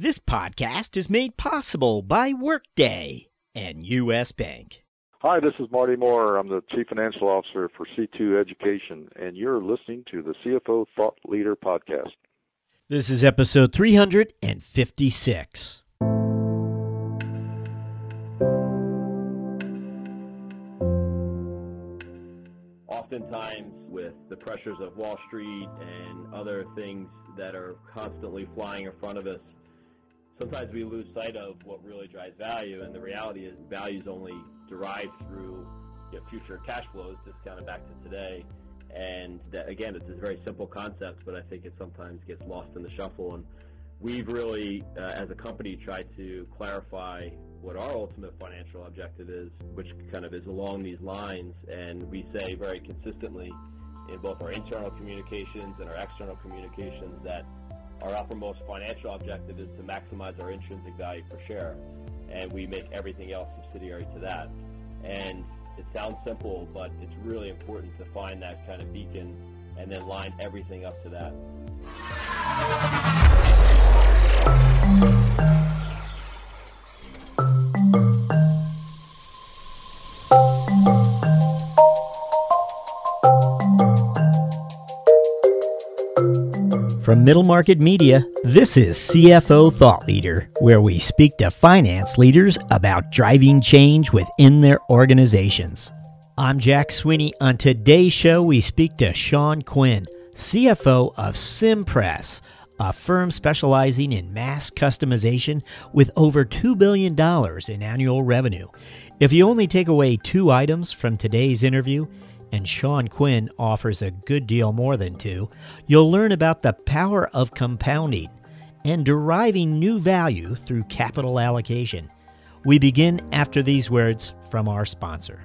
This podcast is made possible by Workday and U.S. Bank. Hi, this is Marty Moore. I'm the Chief Financial Officer for C2 Education, and you're listening to the CFO Thought Leader Podcast. This is episode 356. Oftentimes, with the pressures of Wall Street and other things that are constantly flying in front of us, sometimes we lose sight of what really drives value. And the reality is, value is only derived through you know, future cash flows, discounted back to today. And that, again, it's a very simple concept, but I think it sometimes gets lost in the shuffle. And we've really, uh, as a company, tried to clarify what our ultimate financial objective is, which kind of is along these lines. And we say very consistently in both our internal communications and our external communications that our uppermost financial objective is to maximize our intrinsic value per share, and we make everything else subsidiary to that. And it sounds simple, but it's really important to find that kind of beacon and then line everything up to that. From Middle Market Media, this is CFO Thought Leader, where we speak to finance leaders about driving change within their organizations. I'm Jack Sweeney. On today's show, we speak to Sean Quinn, CFO of Cimpress, a firm specializing in mass customization with over $2 billion in annual revenue. If you only take away two items from today's interview, and Sean Quinn offers a good deal more than two, you'll learn about the power of compounding and deriving new value through capital allocation. We begin after these words from our sponsor.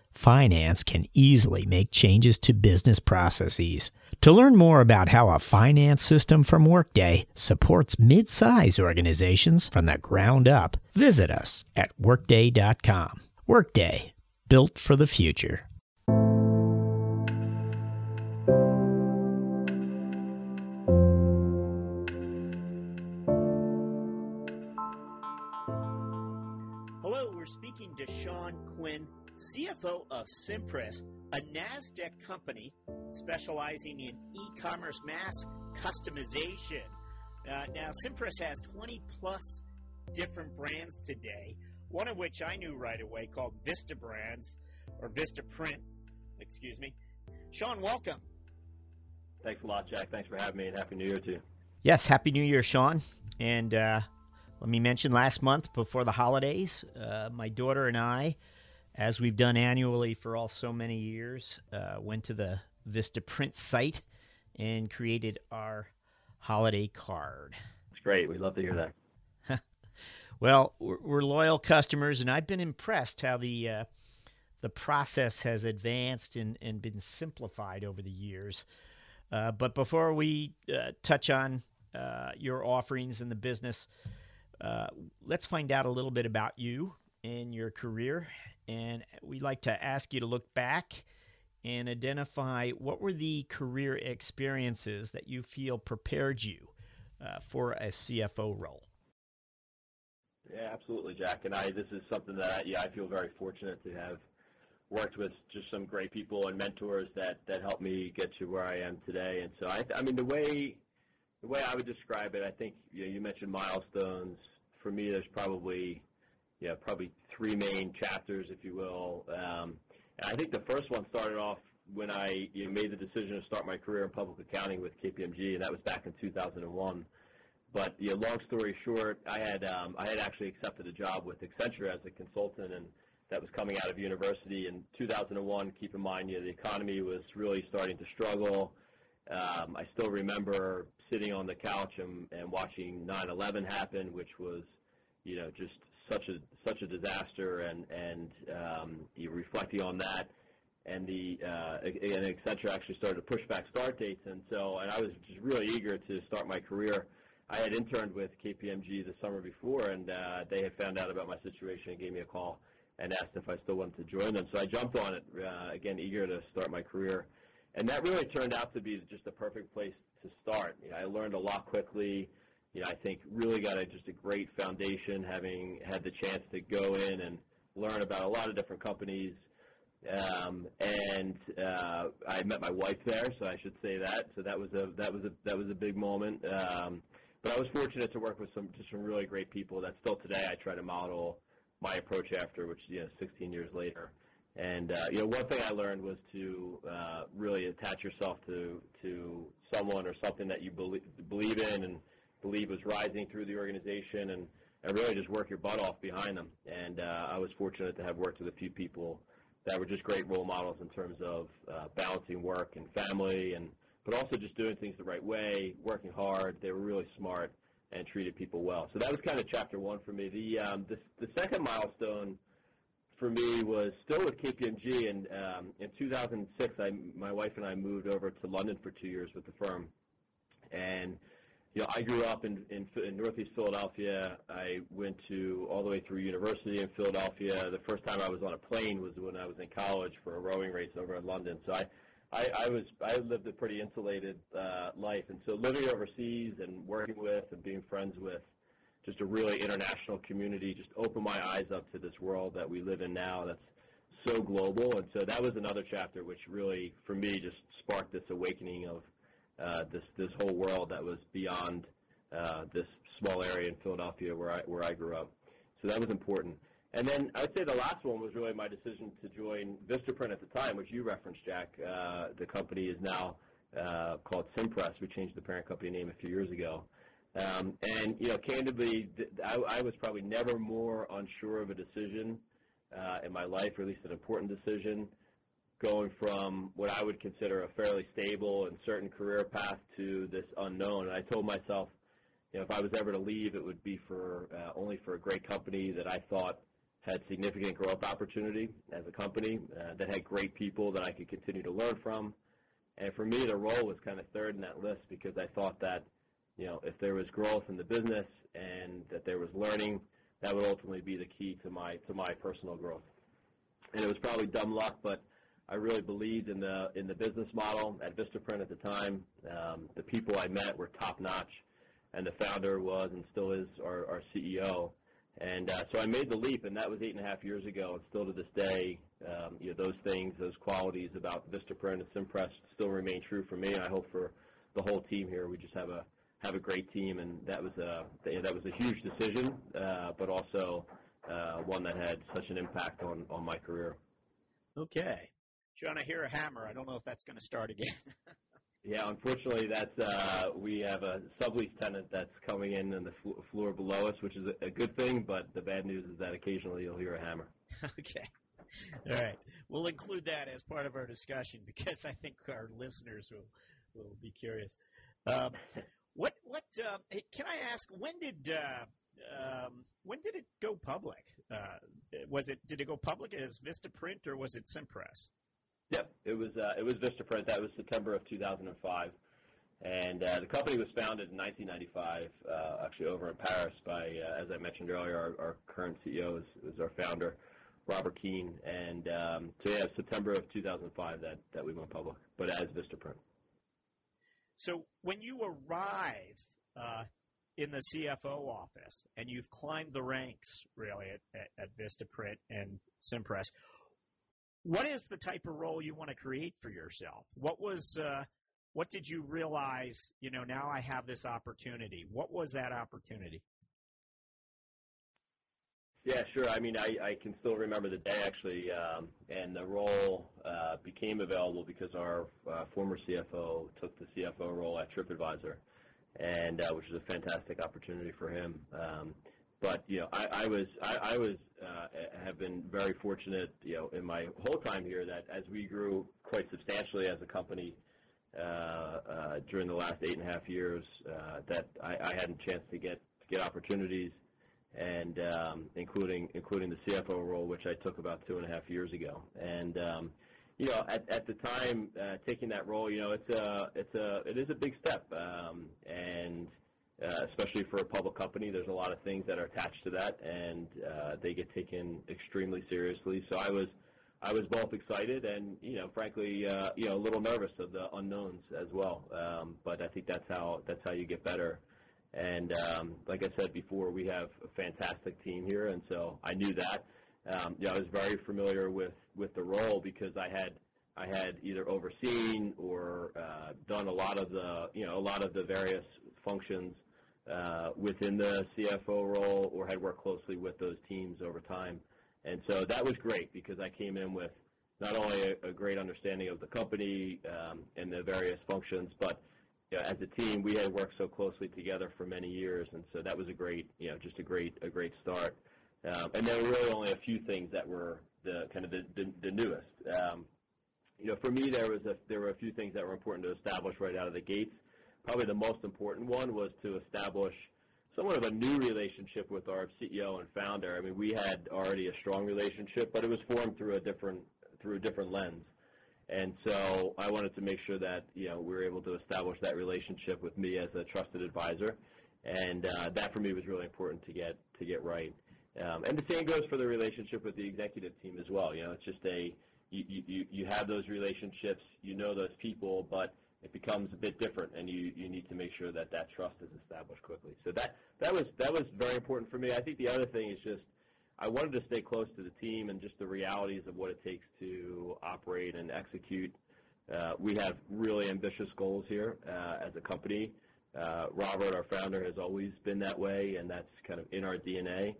finance can easily make changes to business processes. To learn more about how a finance system from Workday supports mid-size organizations from the ground up, visit us at workday.com. Workday, built for the future. NASDAQ company specializing in e commerce mass customization. Uh, now, Cimpress has 20 plus different brands today, one of which I knew right away called Vista Brands or Vistaprint, excuse me. Sean, welcome. Thanks a lot, Jack. Thanks for having me, and Happy New Year to you. Yes, Happy New Year, Sean. And uh, let me mention last month before the holidays, uh, my daughter and I, as we've done annually for all so many years, uh, went to the Vistaprint site and created our holiday card. It's great. We love to hear that. Well, we're, we're loyal customers, and I've been impressed how the uh, the process has advanced and, and been simplified over the years. Uh, but before we uh, touch on uh, your offerings in the business, uh, let's find out a little bit about you and your career. And we'd like to ask you to look back and identify what were the career experiences that you feel prepared you uh, for a CFO role. Yeah, absolutely, Jack. And I, this is something that yeah, I feel very fortunate to have worked with just some great people and mentors that that helped me get to where I am today. And so I, I mean, the way the way I would describe it, I think you know, you mentioned milestones. For me, there's probably yeah, probably three main chapters, if you will. Um, I think the first one started off when I you know, made the decision to start my career in public accounting with KPMG, and that was back in 2001. But you know, long story short, I had um, I had actually accepted a job with Accenture as a consultant, and that was coming out of university in 2001. Keep in mind, you know, the economy was really starting to struggle. Um, I still remember sitting on the couch and, and watching 9/11 happen, which was, you know, just such a such a disaster, and and um, reflecting on that, and the uh, and Accenture actually started to push back start dates, and so and I was just really eager to start my career. I had interned with KPMG the summer before, and uh, they had found out about my situation and gave me a call and asked if I still wanted to join them. So I jumped on it uh, again, eager to start my career, and that really turned out to be just the perfect place to start. You know, I learned a lot quickly. You know, I think really got a, just a great foundation, having had the chance to go in and learn about a lot of different companies. Um, and uh, I met my wife there, so I should say that. So that was a that was a that was a big moment. Um, but I was fortunate to work with some just some really great people that still today I try to model my approach after, which you know 16 years later. And uh, you know, one thing I learned was to uh, really attach yourself to to someone or something that you believe believe in and believe was rising through the organization, and, and really just work your butt off behind them. And uh, I was fortunate to have worked with a few people that were just great role models in terms of uh, balancing work and family, and but also just doing things the right way, working hard. They were really smart and treated people well. So that was kind of chapter one for me. The um, the, the second milestone for me was still with KPMG, and um, in 2006, I, my wife and I moved over to London for two years with the firm, and you know, I grew up in, in, in Northeast Philadelphia. I went to all the way through university in Philadelphia. The first time I was on a plane was when I was in college for a rowing race over in London. So I, I, I was I lived a pretty insulated uh, life, and so living overseas and working with and being friends with just a really international community just opened my eyes up to this world that we live in now that's so global. And so that was another chapter which really, for me, just sparked this awakening of uh, this this whole world that was beyond uh, this small area in Philadelphia where I where I grew up. So that was important. And then I'd say the last one was really my decision to join Vistaprint at the time, which you referenced, Jack. Uh, the company is now uh, called Cimpress. We changed the parent company name a few years ago. Um, and you know, candidly, I, I was probably never more unsure of a decision uh, in my life, or at least an important decision, going from what I would consider a fairly stable and certain career path to this unknown. And I told myself, you know, if I was ever to leave, it would be for uh, only for a great company that I thought had significant growth opportunity as a company, uh, that had great people that I could continue to learn from. And for me, the role was kind of third in that list because I thought that you know, if there was growth in the business and that there was learning, that would ultimately be the key to my to my personal growth. And it was probably dumb luck, but I really believed in the in the business model at Vistaprint at the time. Um, the people I met were top notch, and the founder was and still is our, our CEO. And uh, so I made the leap, and that was eight and a half years ago. And still to this day, um, you know, those things, those qualities about Vistaprint and Cimpress still remain true for me. I hope for the whole team here. We just have a have a great team, and that was a that was a huge decision, uh, but also uh, one that had such an impact on on my career. Okay, John, I hear a hammer. I don't know if that's going to start again. yeah, unfortunately, that's uh, we have a sublease tenant that's coming in on the fl- floor below us, which is a, a good thing. But the bad news is that occasionally you'll hear a hammer. okay. All right. We'll include that as part of our discussion because I think our listeners will will be curious. Um, what what uh, can I ask? When did uh, um, when did it go public? Uh, was it did it go public as Vistaprint or was it Cimpress? Yep, it was uh, it was Vistaprint. That was September of 2005, and uh, the company was founded in 1995, uh, actually over in Paris by, as I mentioned earlier, our, our current CEO is, is, our founder, Robert Keane, and um, so yeah, September of 2005 that that we went public, but as Vistaprint. So when you arrive uh, in the CFO office and you've climbed the ranks really at, at, at Vistaprint and Cimpress, what is the type of role you want to create for yourself? What was uh, what did you realize? You know, now I have this opportunity. What was that opportunity? Yeah, sure. I mean, I, I can still remember the day actually, um, and the role uh, became available because our uh, former CFO took the CFO role at TripAdvisor, and uh, which was a fantastic opportunity for him. Um, but you know, I, I was I, I was uh, have been very fortunate, you know, in my whole time here that as we grew quite substantially as a company, uh, uh, during the last eight and a half years uh, that I, I hadn't chance to get to get opportunities, and um, including including the CFO role, which I took about two and a half years ago. And um, you know, at, at the time uh, taking that role, you know, it's a it's a it is a big step, um, and uh, especially for a public company, there's a lot of things that are attached to that, and uh, they get taken extremely seriously. So I was I was both excited and, you know, frankly, uh, you know, a little nervous of the unknowns as well. Um, but I think that's how that's how you get better. And um, like I said before, we have a fantastic team here, and so I knew that. Um, yeah, I was very familiar with with the role because I had I had either overseen or uh, done a lot of the you know a lot of the various functions uh, within the CFO role, or had worked closely with those teams over time. And so that was great because I came in with not only a, a great understanding of the company um, and the various functions, but you know, as a team, we had worked so closely together for many years, and so that was a great, you know, just a great, a great start. Um, and there were really only a few things that were the kind of the, the, the newest. Um, you know, for me, there was a, there were a few things that were important to establish right out of the gates. Probably the most important one was to establish somewhat of a new relationship with our CEO and founder. I mean, we had already a strong relationship, but it was formed through a different through a different lens. And so I wanted to make sure that you know we were able to establish that relationship with me as a trusted advisor, and uh, that for me was really important to get to get right. Um, and the same goes for the relationship with the executive team as well. You know, it's just a you, you, you have those relationships, you know those people, but it becomes a bit different, and you, you need to make sure that that trust is established quickly. So that that was that was very important for me. I think the other thing is just I wanted to stay close to the team and just the realities of what it takes to operate and execute. Uh, we have really ambitious goals here uh, as a company. Uh, Robert, our founder, has always been that way, and that's kind of in our DNA.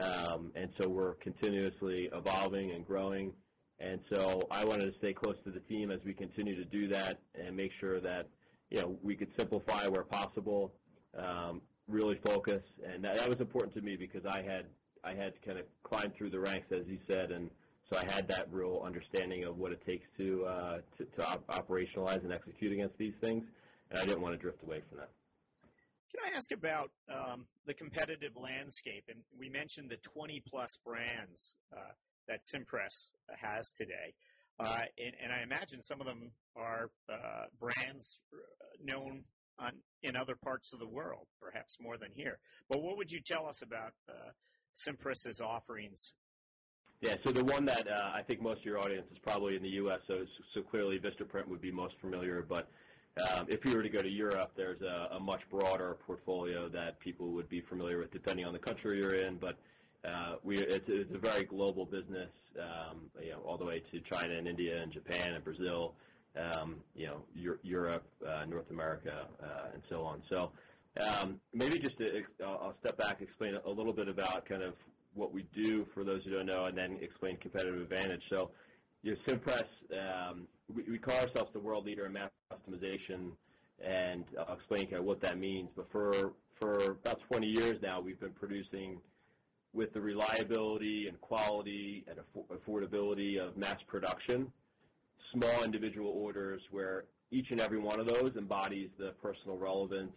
Um, and so we're continuously evolving and growing. And so I wanted to stay close to the team as we continue to do that and make sure that you know we could simplify where possible, um, really focus, and that, that was important to me because I had I had to kind of climb through the ranks, as you said, and so I had that real understanding of what it takes to uh, to, to op- operationalize and execute against these things, and I didn't want to drift away from that. Can I ask about um, the competitive landscape? And we mentioned the 20 plus brands uh, that Cimpress has today. Uh, and, and, I imagine some of them are uh, brands uh, known on, in other parts of the world, perhaps more than here. But what would you tell us about uh, Cimpress's offerings? Yeah, so the one that uh, I think most of your audience is probably in the U.S., so, so clearly Vistaprint would be most familiar. But um, if you were to go to Europe, there's a, a much broader portfolio that people would be familiar with, depending on the country you're in. But it's, a very global business, um, you know, all the way to China and India and Japan and Brazil, um, you know, Europe, uh, North America, uh, and so on. So um, maybe just to, I'll step back, explain a little bit about kind of what we do for those who don't know, and then explain competitive advantage. So, you know, Cimpress, we, call ourselves the world leader in mass customization, and I'll explain kind of what that means. But for about 20 years now, we've been producing with the reliability and quality and affordability of mass production, small individual orders where each and every one of those embodies the personal relevance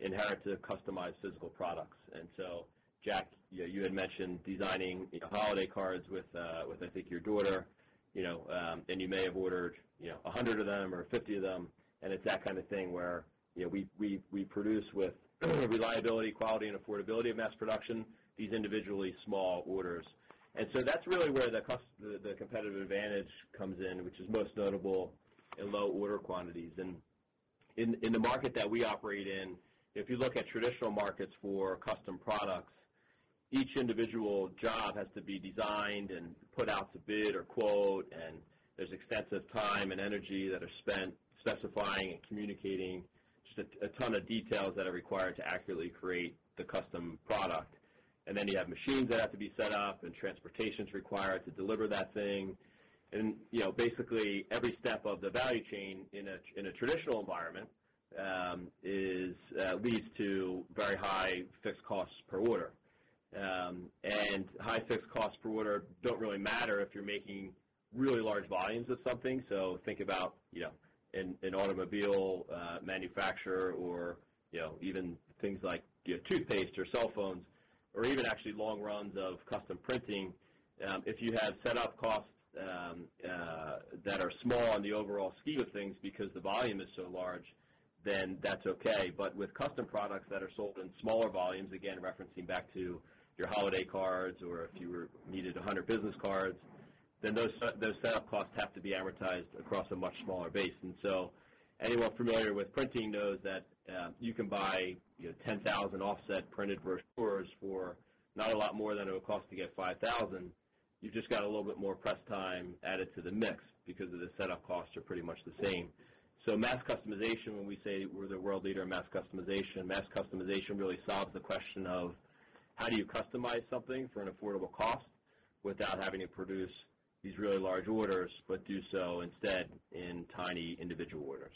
inherent to customized physical products. And so, Jack, you, had mentioned designing holiday cards with, uh, with I think your daughter, you know, um, and you may have ordered you know 100 of them or 50 of them, and it's that kind of thing where you know we we we produce with reliability, quality, and affordability of mass production these individually small orders. And so that's really where the, the, the competitive advantage comes in, which is most notable in low order quantities. And in, in the market that we operate in, if you look at traditional markets for custom products, each individual job has to be designed and put out to bid or quote, and there's extensive time and energy that are spent specifying and communicating just a, a ton of details that are required to accurately create the custom product and then you have machines that have to be set up and transportation is required to deliver that thing. And you know, basically every step of the value chain in a in a traditional environment um, is uh, leads to very high fixed costs per order. Um, and high fixed costs per order don't really matter if you're making really large volumes of something. So think about you know an, an automobile uh, manufacturer or you know even things like you know, toothpaste or cell phones, or even actually long runs of custom printing, um, if you have setup costs um, uh, that are small in the overall scheme of things because the volume is so large, then that's okay. But with custom products that are sold in smaller volumes, again referencing back to your holiday cards or if you were needed 100 business cards, then those those setup costs have to be amortized across a much smaller base. And so anyone familiar with printing knows that uh, you can buy you know, 10,000 offset printed brochures for not a lot more than it would cost to get 5,000. You've just got a little bit more press time added to the mix because of the setup costs are pretty much the same. So mass customization, when we say we're the world leader in mass customization, mass customization really solves the question of how do you customize something for an affordable cost without having to produce these really large orders, but do so instead in tiny individual orders.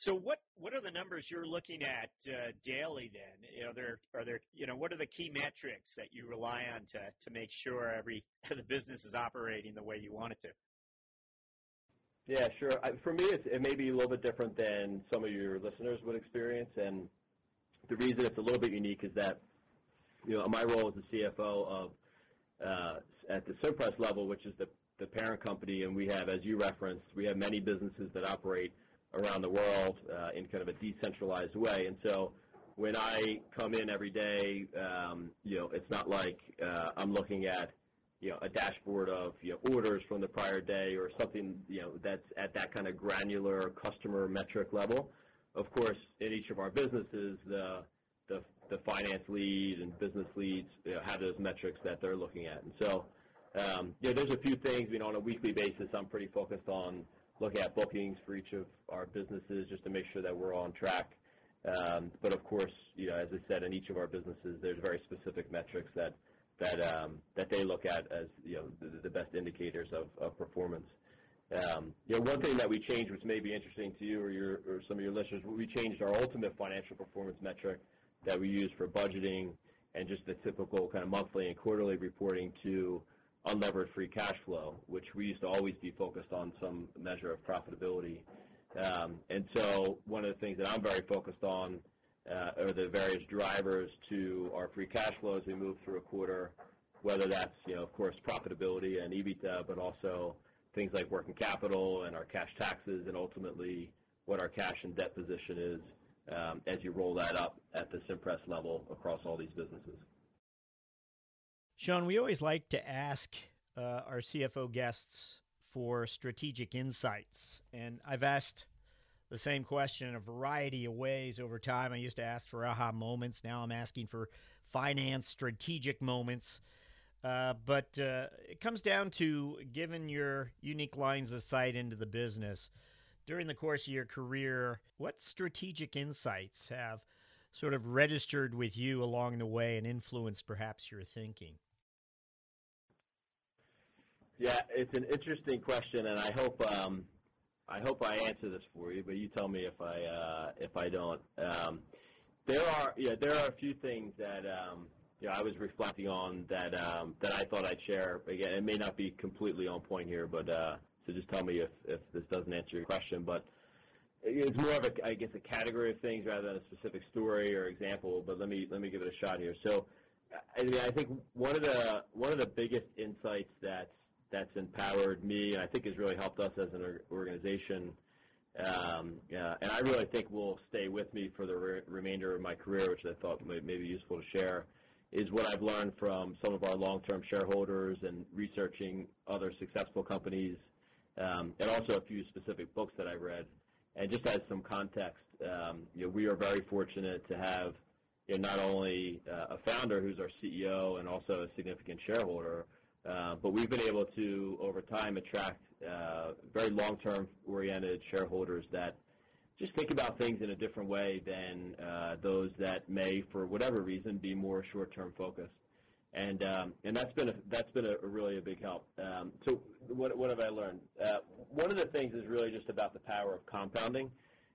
So what what are the numbers you're looking at uh, daily then? You know, there are there you know what are the key metrics that you rely on to to make sure every the business is operating the way you want it to? Yeah, sure. I, for me, it's, it may be a little bit different than some of your listeners would experience, and the reason it's a little bit unique is that you know my role as the CFO of uh, at the Cimpress level, which is the the parent company, and we have, as you referenced, we have many businesses that operate around the world uh, in kind of a decentralized way. And so when I come in every day, um, you know, it's not like uh, I'm looking at you know a dashboard of you know orders from the prior day or something you know that's at that kind of granular customer metric level. Of course, in each of our businesses, the the, the finance lead and business leads you know, have those metrics that they're looking at. And so, um, you know, there's a few things. You know, on a weekly basis, I'm pretty focused on look at bookings for each of our businesses just to make sure that we're on track. Um, but of course, you know, as I said, in each of our businesses, there's very specific metrics that that um, that they look at as you know the, the best indicators of, of performance. Um, you know, one thing that we changed, which may be interesting to you or your or some of your listeners, we changed our ultimate financial performance metric that we use for budgeting and just the typical kind of monthly and quarterly reporting to unlevered free cash flow, which we used to always be focused on some measure of profitability. Um, and so one of the things that I'm very focused on uh, are the various drivers to our free cash flow as we move through a quarter, whether that's, you know, of course, profitability and EBITDA, but also things like working capital and our cash taxes, and ultimately what our cash and debt position is um, as you roll that up at the Cimpress level across all these businesses. Sean, we always like to ask uh, our CFO guests for strategic insights. And I've asked the same question in a variety of ways over time. I used to ask for aha moments. Now I'm asking for finance strategic moments. Uh, but uh, it comes down to given your unique lines of sight into the business during the course of your career, what strategic insights have sort of registered with you along the way and influenced perhaps your thinking? Yeah, it's an interesting question, and I hope um, I hope I answer this for you. But you tell me if I uh, if I don't. Um, there are yeah there are a few things that um, you know, I was reflecting on that um, that I thought I'd share. Again, it may not be completely on point here, but uh, so just tell me if, if this doesn't answer your question. But it's more of a I guess a category of things rather than a specific story or example. But let me let me give it a shot here. So I mean I think one of the one of the biggest insights that that's empowered me and I think has really helped us as an organization. Um, yeah, and I really think will stay with me for the re- remainder of my career, which I thought may, may be useful to share, is what I've learned from some of our long-term shareholders and researching other successful companies, um, and also a few specific books that I read. And just as some context, um, you know, we are very fortunate to have you know, not only uh, a founder who's our CEO and also a significant shareholder, uh, but we've been able to, over time, attract uh, very long-term oriented shareholders that just think about things in a different way than uh, those that may, for whatever reason, be more short-term focused. And um, and that's been a, really a big help. Um, so what have I learned? Uh, one of the things is really just about the power of compounding,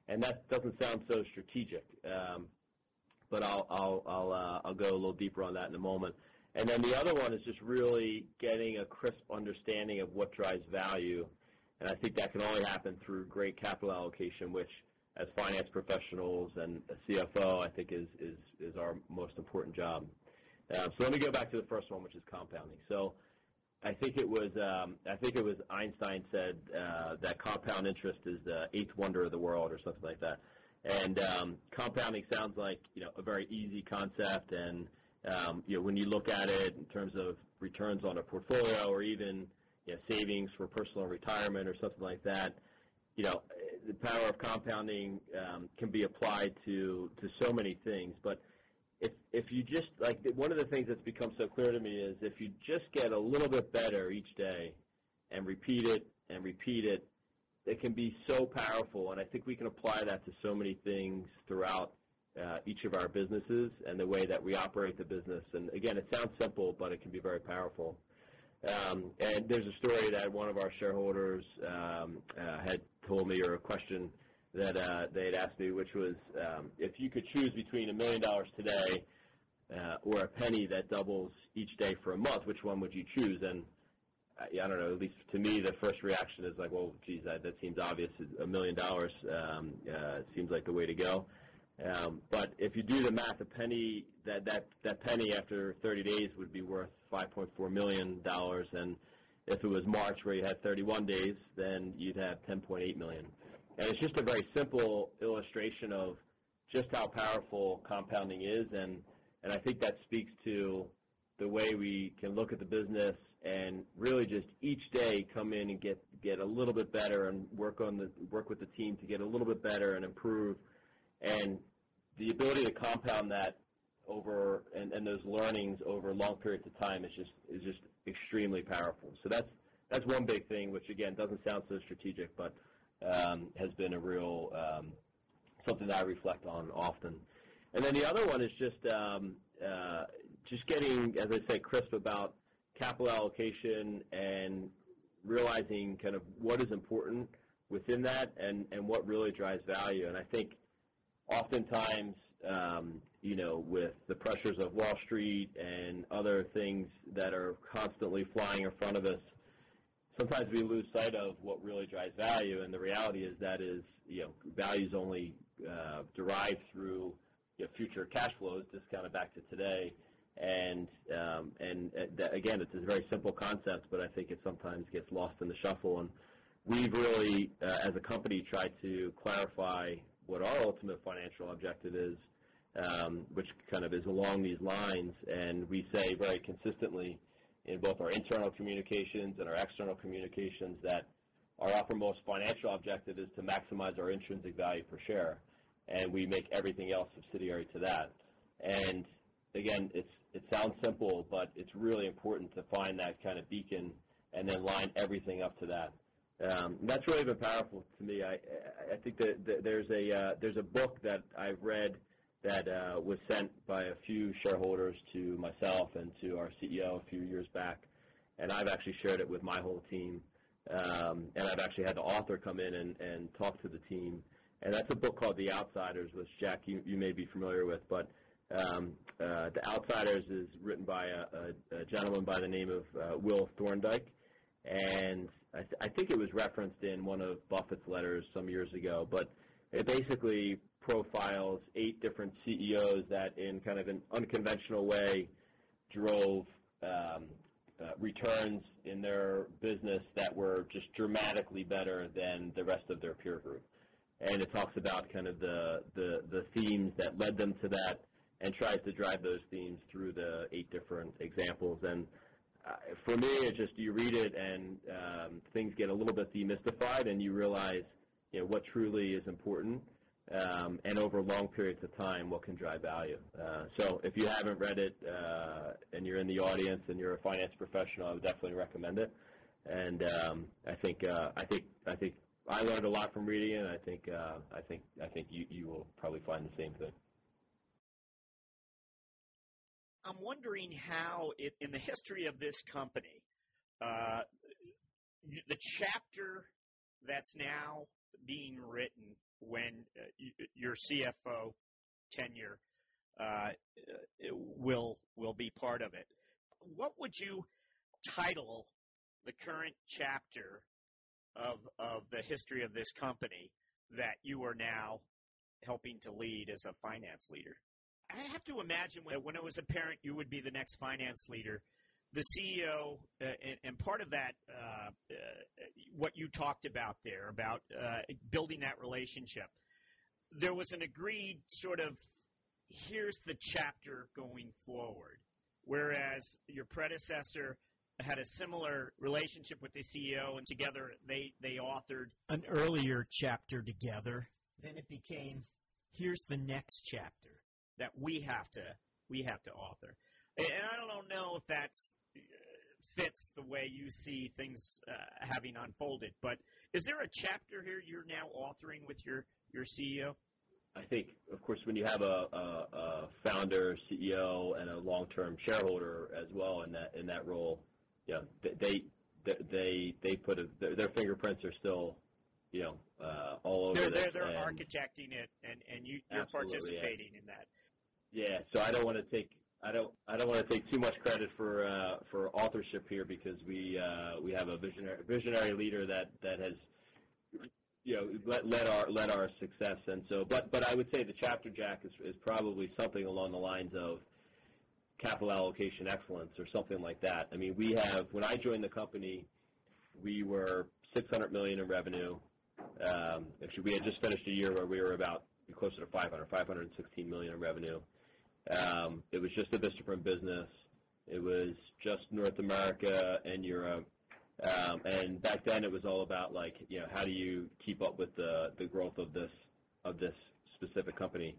and that doesn't sound so strategic. Um, but uh, I'll go a little deeper on that in a moment. And then the other one is just really getting a crisp understanding of what drives value. and I think that can only happen through great capital allocation, which as finance professionals and a CFO, I think is is is our most important job. Um, so let me go back to the first one, which is compounding. So I think it was um, I think it was Einstein said uh, that compound interest is the eighth wonder of the world, or something like that. And um, compounding sounds like you know a very easy concept, and you know when you look at it in terms of returns on a portfolio, or even savings for personal retirement, or something like that. You know, the power of compounding um, can be applied to so many things, but if you just like one of the things that's become so clear to me is if you just get a little bit better each day and repeat it and repeat it it can be so powerful and i think we can apply that to so many things throughout uh, each of our businesses and the way that we operate the business and again it sounds simple but it can be very powerful um, and there's a story that one of our shareholders um, uh, had told me or a question that uh, they had asked me, which was um, if you could choose between a million dollars today or a penny that doubles each day for a month, which one would you choose? And I, don't know. At least to me, the first reaction is like, well, geez, that, seems obvious. A million dollars seems like the way to go. Um, but if you do the math, a penny that that that penny after 30 days would be worth 5.4 million dollars, and if it was March where you had 31 days, then you'd have 10.8 million. And it's just a very simple illustration of just how powerful compounding is, and and I think that speaks to the way we can look at the business and really just each day come in and get get a little bit better and work on the work with the team to get a little bit better and improve, the ability to compound that over and, and those learnings over long periods of time is just is just extremely powerful. So that's that's one big thing, which again doesn't sound so strategic, but um, has been a real um, something that I reflect on often. And then the other one is just um, uh, just getting, as I say, crisp about capital allocation and realizing kind of what is important within that and, and what really drives value. And I think oftentimes, um, you know, with the pressures of Wall Street and other things that are constantly flying in front of us, sometimes we lose sight of what really drives value, and the reality is that is you know value is only uh, derived through you know, future cash flows, discounted back to today. And um, and uh, again, it's a very simple concept, but I think it sometimes gets lost in the shuffle. And we've really, uh, as a company, tried to clarify what our ultimate financial objective is, um, which kind of is along these lines. And we say very consistently in both our internal communications and our external communications that our uppermost financial objective is to maximize our intrinsic value per share, and we make everything else subsidiary to that. And again, it's it sounds simple, but it's really important to find that kind of beacon and then line everything up to that. Um, that's really been powerful to me. I I think that, that there's a uh, there's a book that I've read that uh, was sent by a few shareholders to myself and to our CEO a few years back, and I've actually shared it with my whole team. Um, and I've actually had the author come in and, and talk to the team. And that's a book called The Outsiders, which Jack you, you may be familiar with. But um, uh, The Outsiders is written by a, a, a gentleman by the name of uh, Will Thorndike, and I, th- I think it was referenced in one of Buffett's letters some years ago. But it basically profiles eight different CEOs that, in kind of an unconventional way, drove um, uh, returns in their business that were just dramatically better than the rest of their peer group. And it talks about kind of the, the, the themes that led them to that and tries to drive those themes through the eight different examples. And for me, it just you read it and um, things get a little bit demystified, and you realize you know what truly is important um, and over long periods of time what can drive value. Uh, so if you haven't read it uh, and you're in the audience and you're a finance professional, I would definitely recommend it. And um, I think uh, I think I think I learned a lot from reading it. I think uh, I think I think you you will probably find the same thing. I'm wondering how, it, in the history of this company, uh, the chapter that's now being written when uh, your CFO tenure uh, will will be part of it. What would you title the current chapter of of the history of this company that you are now helping to lead as a finance leader. I have to imagine when, when it was apparent you would be the next finance leader, the CEO, uh, and, and, part of that, uh, uh, what you talked about there about uh, building that relationship, there was an agreed sort of here's the chapter going forward. Whereas your predecessor had a similar relationship with the CEO, and together they, they authored an earlier chapter together. Then it became here's the next chapter that we have to we have to author. And I don't know if that's uh, fits the way you see things uh, having unfolded. But is there a chapter here you're now authoring with your your CEO? I think, of course, when you have a, a, a founder, CEO, and a long-term shareholder as well in that in that role, yeah, they they they they put a, their fingerprints are still, you know, uh, all over. They're they're, they're architecting it, and and you you're participating yeah. in that. Yeah, so I don't want to take I don't I don't want to take too much credit for uh, for authorship here because we uh, we have a visionary visionary leader that that has you know led, led our led our success and so but but I would say the chapter jack is is probably something along the lines of capital allocation excellence or something like that. I mean, we have when I joined the company, we were 600 million in revenue. Um, actually, we had just finished a year where we were about closer to 500, 516 million in revenue. Um, it was just a Vistaprint business. It was just North America and Europe. Um, and back then, it was all about like, you know, how do you keep up with the the growth of this of this specific company?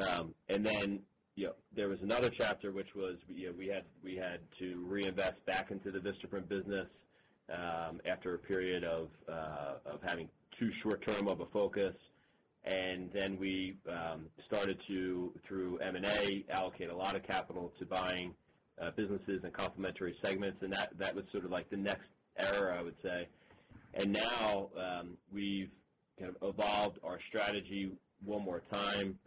Um, and then, you know, there was another chapter which was, you know, we had we had to reinvest back into the Vistaprint business um, after a period of uh, of having too short term of a focus then we um, started to, through M&A, allocate a lot of capital to buying uh, businesses and complementary segments, and that, was sort of like the next era, I would say. And now um, we've kind of evolved our strategy one more time.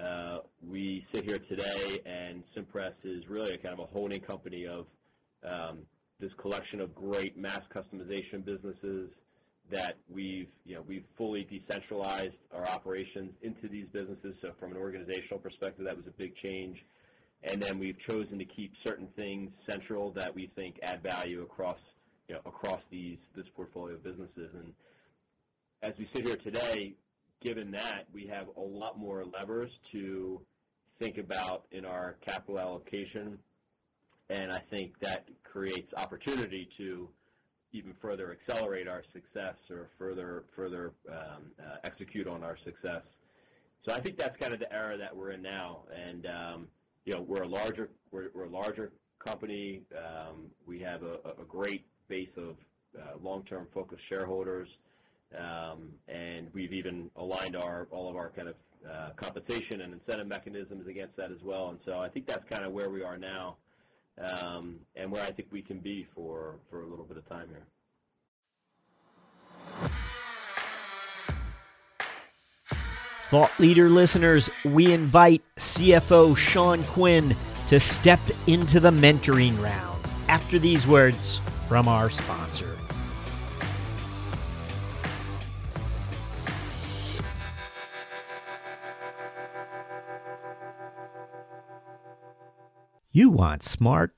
Uh, we sit here today, and Cimpress is really a kind of a holding company of um, this collection of great mass customization businesses that we've, you know, we've fully decentralized our operations into these businesses. So from an organizational perspective, that was a big change. And then we've chosen to keep certain things central that we think add value across, you know, across these this portfolio of businesses. And as we sit here today, given that, we have a lot more levers to think about in our capital allocation, and I think that creates opportunity to even further accelerate our success or further further um, uh, execute on our success. So I think that's kind of the era that we're in now, and um, you know we're a larger we're, we're a larger company. Um, we have a, a, great base of uh, long-term focused shareholders, um, and we've even aligned our all of our kind of uh, compensation and incentive mechanisms against that as well. And so I think that's kind of where we are now Um, and where I think we can be for, for a little bit of time here. Thought leader listeners, we invite CFO Sean Quinn to step into the mentoring round after these words from our sponsor. You want smart,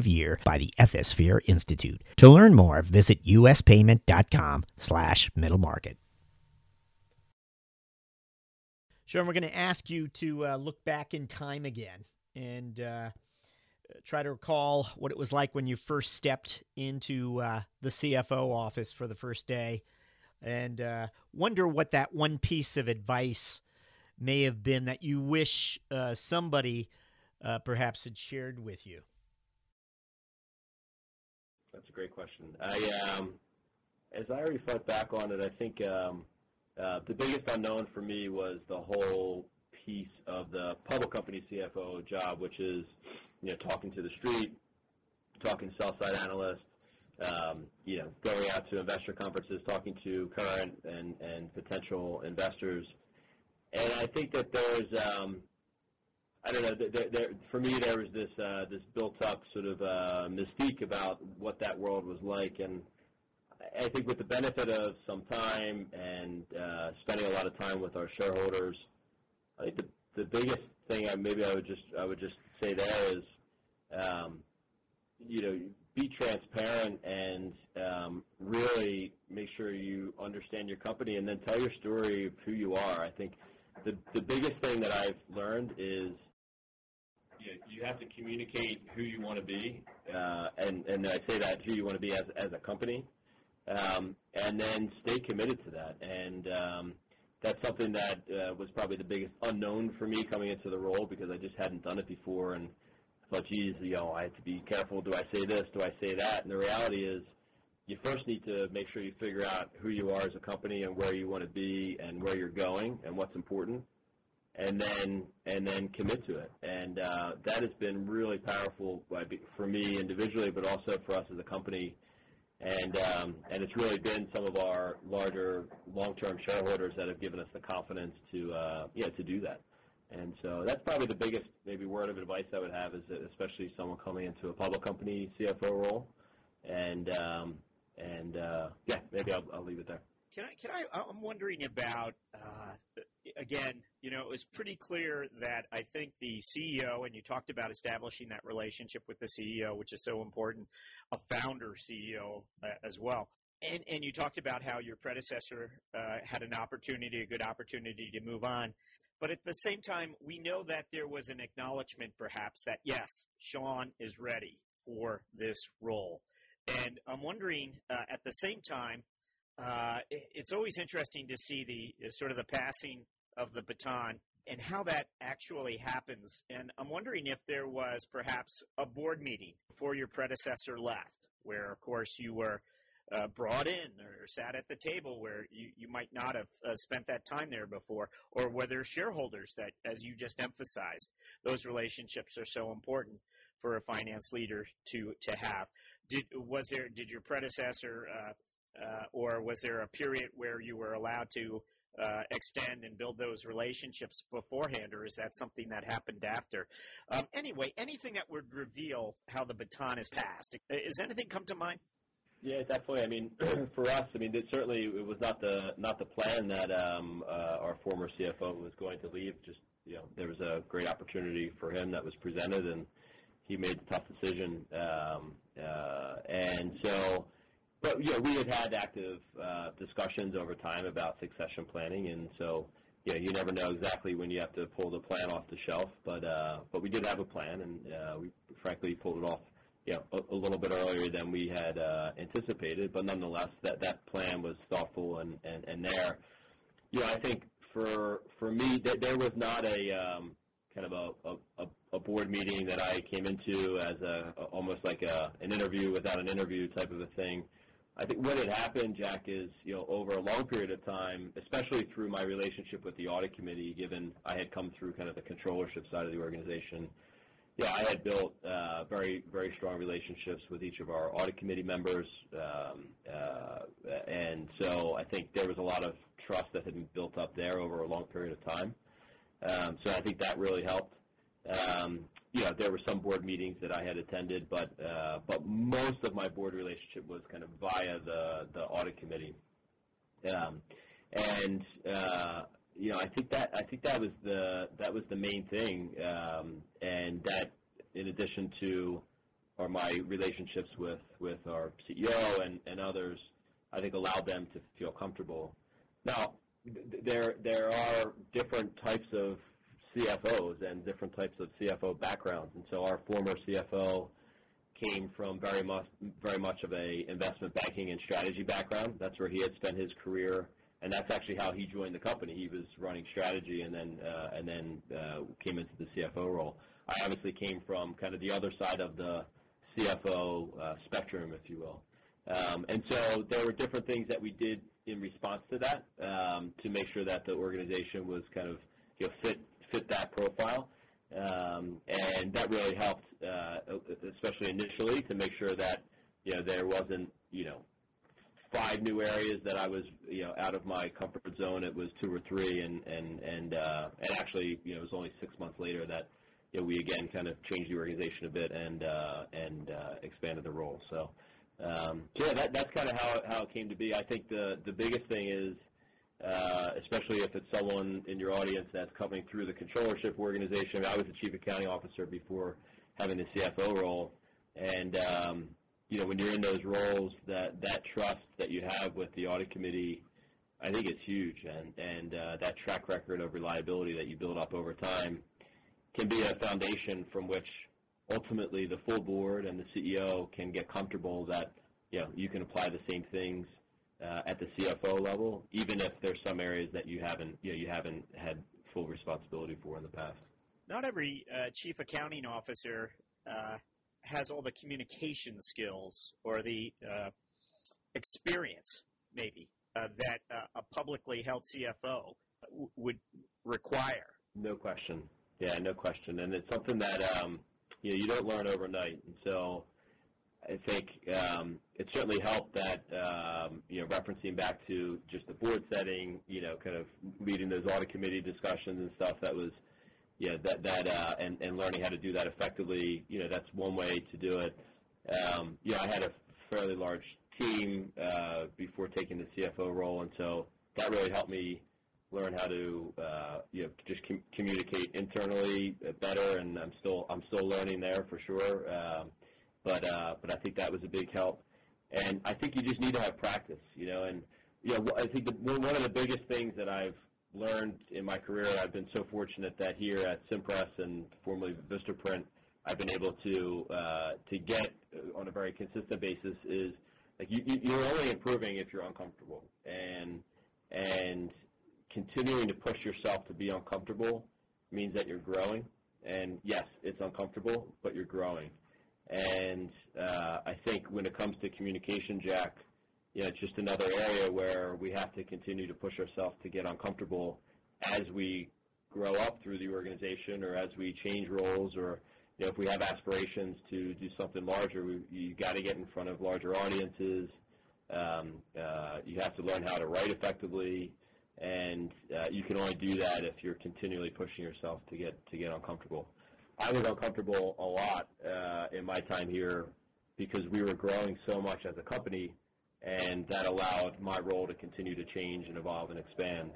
year by the Ethisphere Institute. To learn more, visit uspayment.com slash middle market. Sure, we're going to ask you to uh, look back in time again and uh, try to recall what it was like when you first stepped into uh, the CFO office for the first day and uh, wonder what that one piece of advice may have been that you wish uh, somebody – uh, perhaps had shared with you? That's a great question. I um, as I reflect back on it, I think um, uh, the biggest unknown for me was the whole piece of the public company CFO job, which is you know talking to the street, talking to sell side analysts, um, you know going out to investor conferences, talking to current and and potential investors, and I think that there's um, I don't know. There, there, for me, there was this uh, this built up sort of uh, mystique about what that world was like, and I think with the benefit of some time and uh, spending a lot of time with our shareholders, I think the, the biggest thing I, maybe I would just I would just say there is, um, you know, be transparent and um, really make sure you understand your company and then tell your story of who you are. I think the the biggest thing that I've learned is you, you have to communicate who you want to be, uh, and and I say that who you want to be as as a company um, and then stay committed to that. And um, that's something that uh, was probably the biggest unknown for me coming into the role because I just hadn't done it before. And I thought, geez, you know, I have to be careful. Do I say this? Do I say that? And the reality is, you first need to make sure you figure out who you are as a company and where you want to be and where you're going and what's important and then and then commit to it. And uh, that has been really powerful for me individually, but also for us as a company and um, and it's really been some of our larger long-term shareholders that have given us the confidence to uh, yeah to do that. And so that's probably the biggest maybe word of advice I would have is that especially someone coming into a public company CFO role, and um, and uh, yeah maybe I'll, I'll leave it there. Can I? Can I? I'm wondering about uh, again. You know, it was pretty clear that I think the CEO, and you talked about establishing that relationship with the CEO, which is so important, a founder CEO uh, as well. And and you talked about how your predecessor uh, had an opportunity, a good opportunity to move on. But at the same time, we know that there was an acknowledgement, perhaps, that yes, Sean is ready for this role. And I'm wondering, uh, at the same time, uh, it's always interesting to see the sort of the passing of the baton and how that actually happens. And I'm wondering if there was perhaps a board meeting before your predecessor left, where, of course, you were uh, brought in or sat at the table where you, you might not have uh, spent that time there before, or whether shareholders that, as you just emphasized, those relationships are so important for a finance leader to to have. Did was there did your predecessor uh, or was there a period where you were allowed to uh, extend and build those relationships beforehand, or is that something that happened after? Um, anyway, anything that would reveal how the baton is passed. Is anything come to mind? Yeah, definitely. I mean, for us, I mean, it certainly it was not the not the plan that um, uh, our former CFO was going to leave. Just you know, there was a great opportunity for him that was presented, and he made the tough decision. Um, uh, and so, but yeah, we had had active uh, discussions over time about succession planning, and so yeah, you never know exactly when you have to pull the plan off the shelf. But uh, but we did have a plan, and uh, we frankly pulled it off, you know, a, a little bit earlier than we had uh, anticipated. But nonetheless, that that plan was thoughtful and and and there. You know, I think for for me, th- there was not a um, kind of a, a, a board meeting that I came into as a almost like a, an interview without an interview type of a thing. I think what had happened, Jack, is you know over a long period of time, especially through my relationship with the audit committee, given I had come through kind of the controllership side of the organization. Yeah, I had built uh, very very strong relationships with each of our audit committee members, um, uh, and so I think there was a lot of trust that had been built up there over a long period of time. Um, so I think that really helped. Um, know, there were some board meetings that I had attended, but uh, but most of my board relationship was kind of via the the audit committee, um, and uh, you know, I think that I think that was the that was the main thing, um, and that in addition to or my relationships with with our CEO and and others, I think allowed them to feel comfortable. Now, there there are different types of CFOs and different types of CFO backgrounds. And so our former CFO came from very much very much of a investment banking and strategy background. That's where he had spent his career, and that's actually how he joined the company. He was running strategy and then uh, and then uh, came into the CFO role. I obviously came from kind of the other side of the CFO uh, spectrum, if you will. Um, and so there were different things that we did in response to that um, to make sure that the organization was kind of you know fit fit that profile. Um, and that really helped, uh, especially initially, to make sure that you know there wasn't you know five new areas that I was you know out of my comfort zone. It was two or three, and and and uh, and actually you know it was only six months later that you know we again kind of changed the organization a bit and uh, and uh, expanded the role. So. Um, so yeah, that, that's kind of how how it came to be. I think the the biggest thing is uh, especially if it's someone in your audience that's coming through the controllership organization. I was the chief accounting officer before having the CFO role, and um, you know when you're in those roles, that that trust that you have with the audit committee, I think it's huge, and and uh, that track record of reliability that you build up over time can be a foundation from which ultimately the full board and the CEO can get comfortable that you know you can apply the same things at the CFO level, even if there's some areas that you haven't you, know, you haven't had full responsibility for in the past. Not every uh, chief accounting officer uh, has all the communication skills or the uh, experience, maybe, uh, that uh, a publicly held CFO w- would require. No question. Yeah, no question. And it's something that um, you know you don't learn overnight. And so I think um, it certainly helped that um, you know referencing back to just the board setting, you know, kind of leading those audit committee discussions and stuff. That was yeah that that uh, and and learning how to do that effectively. You know, that's one way to do it. Um, you know, I had a fairly large team uh, before taking the CFO role, and so that really helped me learn how to uh, you know just com- communicate internally better. And I'm still I'm still learning there for sure. Um, but uh, but I think that was a big help. And I think you just need to have practice, you know. And you know, I think the, one of the biggest things that I've learned in my career, I've been so fortunate that here at Cimpress and formerly Vistaprint, I've been able to uh, to get on a very consistent basis is like you, you're only improving if you're uncomfortable, and and continuing to push yourself to be uncomfortable means that you're growing. And yes, it's uncomfortable, but you're growing. And uh, I think when it comes to communication, Jack, you know, it's just another area where we have to continue to push ourselves to get uncomfortable as we grow up through the organization or as we change roles or you know, if we have aspirations to do something larger, we, you got to get in front of larger audiences. Um, uh, you have to learn how to write effectively, and uh, you can only do that if you're continually pushing yourself to get to get uncomfortable. I was uncomfortable a lot uh, in my time here because we were growing so much as a company, and that allowed my role to continue to change and evolve and expand.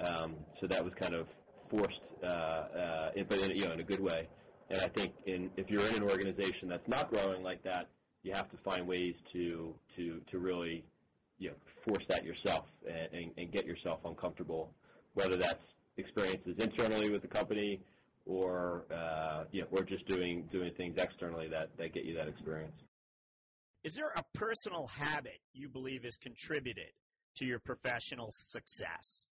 Um, so that was kind of forced, uh, uh, but in, you know, in a good way. And I think in, if you're in an organization that's not growing like that, you have to find ways to to to really you know force that yourself and, and, and get yourself uncomfortable, whether that's experiences internally with the company or uh, you know, or just doing doing things externally that, that get you that experience. Is there a personal habit you believe has contributed to your professional success?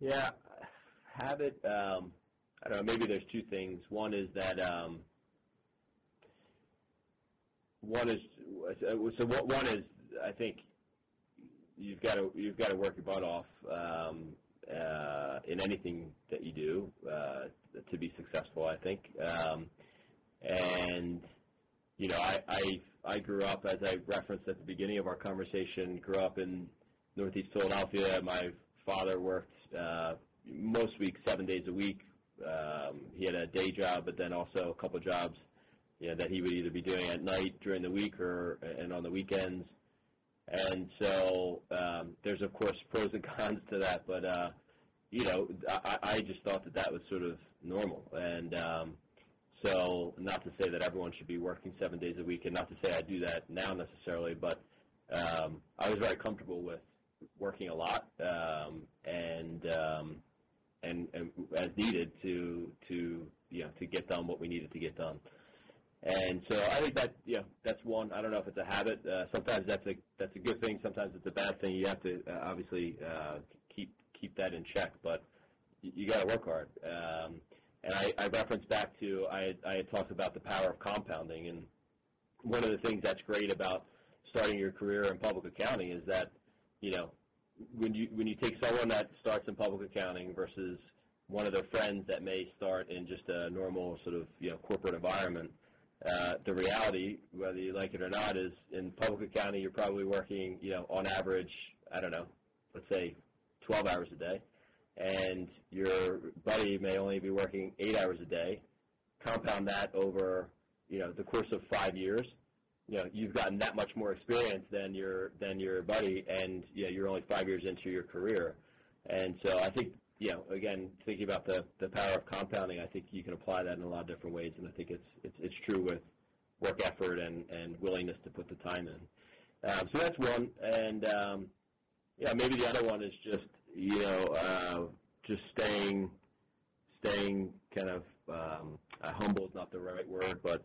Yeah, habit. Um, I don't know. Maybe there's two things. One is that um, one is so. One is I think you've got to you've got to work your butt off um, uh, in anything that you do uh, to be successful. I think, um, and you know, I, I I grew up as I referenced at the beginning of our conversation. Grew up in Northeast Philadelphia. My father worked uh, most weeks, seven days a week. Um, he had a day job, but then also a couple jobs, you know, that he would either be doing at night during the week or and on the weekends. And so um, there's of course pros and cons to that, but uh, you know I, I just thought that that was sort of normal, and um, so not to say that everyone should be working seven days a week, and not to say I do that now necessarily, but um, I was very comfortable with working a lot um, and, um, and and as needed to to you know to get done what we needed to get done. And so I think that know that's one. I don't know if it's a habit. Uh, sometimes that's a that's a good thing. Sometimes it's a bad thing. You have to uh, obviously uh, keep keep that in check, but you, you got to work hard. Um, and I, I referenced back to I I had talked about the power of compounding, and one of the things that's great about starting your career in public accounting is that you know when you when you take someone that starts in public accounting versus one of their friends that may start in just a normal sort of you know corporate environment, uh, the reality, whether you like it or not, is in public accounting you're probably working you know on average I don't know, let's say 12 hours a day, and your buddy may only be working eight hours a day. Compound that over you know the course of five years you know you've gotten that much more experience than your than your buddy, and you know, you're only five years into your career. And so I think you know again thinking about the the power of compounding, I think you can apply that in a lot of different ways, and I think it's it's it's true with work effort and and willingness to put the time in. Um, so that's one, and um, yeah, maybe the other one is just you know uh, just staying staying kind of um, uh, humble is not the right word, but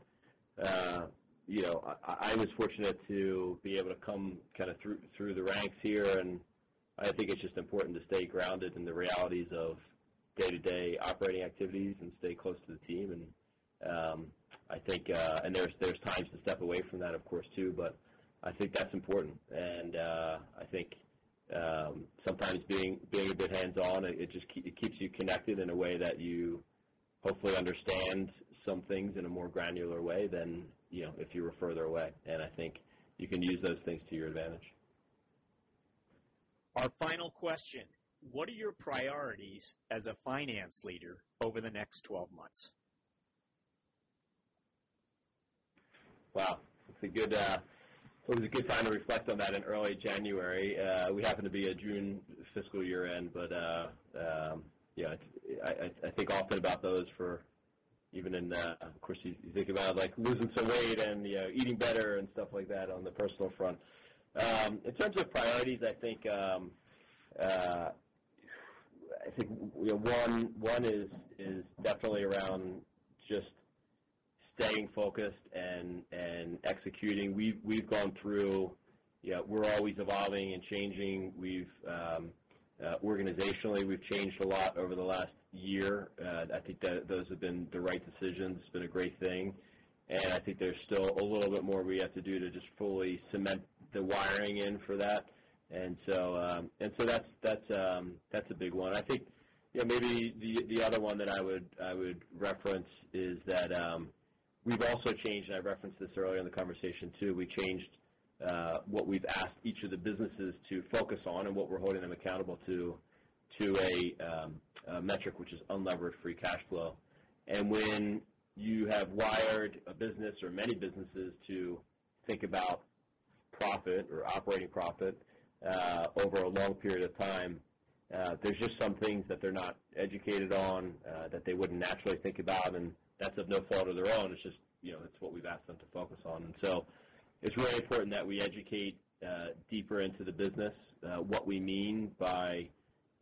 uh, you know, I, I was fortunate to be able to come kind of through through the ranks here, and I think it's just important to stay grounded in the realities of day-to-day operating activities and stay close to the team. And um, I think, uh, and there's there's times to step away from that, of course, too. But I think that's important, and uh, I think um, sometimes being being a bit hands-on, it, it just keep, it keeps you connected in a way that you hopefully understand some things in a more granular way than you know if you were further away. And I think you can use those things to your advantage. Our final question: What are your priorities as a finance leader over the next 12 months? Wow, it's a good. Uh, it was a good time to reflect on that in early January. Uh, we happen to be a June fiscal year end, but uh, um, yeah, I, I think often about those for even in, uh, of course, you, you think about like losing some weight and you know eating better and stuff like that on the personal front. Um, in terms of priorities, I think um, uh, I think you know, one one is is definitely around just staying focused and and executing. We've we've gone through. Yeah, we're always evolving and changing. We've um, uh, organizationally, we've changed a lot over the last year. Uh, I think that those have been the right decisions. It's been a great thing, and I think there's still a little bit more we have to do to just fully cement the wiring in for that. And so, um, and so that's that's um, that's a big one. I think, maybe the the other one that I would I would reference is that um, we've also changed. And I referenced this earlier in the conversation too. We changed uh, what we've asked each of the businesses to focus on and what we're holding them accountable to to a, um, a metric which is unlevered free cash flow. And when you have wired a business or many businesses to think about profit or operating profit uh, over a long period of time, uh, there's just some things that they're not educated on that they wouldn't naturally think about, and that's of no fault of their own. It's just you know it's what we've asked them to focus on, and so it's really important that we educate uh, deeper into the business uh, what we mean by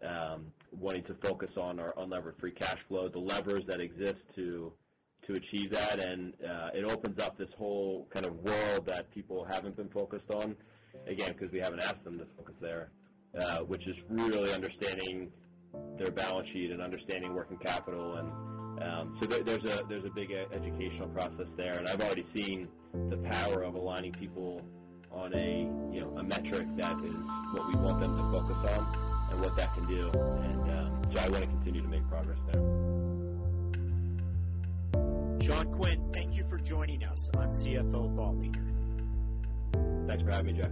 um, wanting to focus on our unlevered free cash flow, the levers that exist to to achieve that, and uh, it opens up this whole kind of world that people haven't been focused on. Again, because we haven't asked them to focus there, uh, which is really understanding their balance sheet and understanding working capital and um, so there, there's a there's a big educational process there, and I've already seen the power of aligning people on a you know a metric that is what we want them to focus on and what that can do. And um, so I want to continue to make progress there. Sean Quinn, thank you for joining us on CFO Thought Leader. Thanks for having me, Jeff.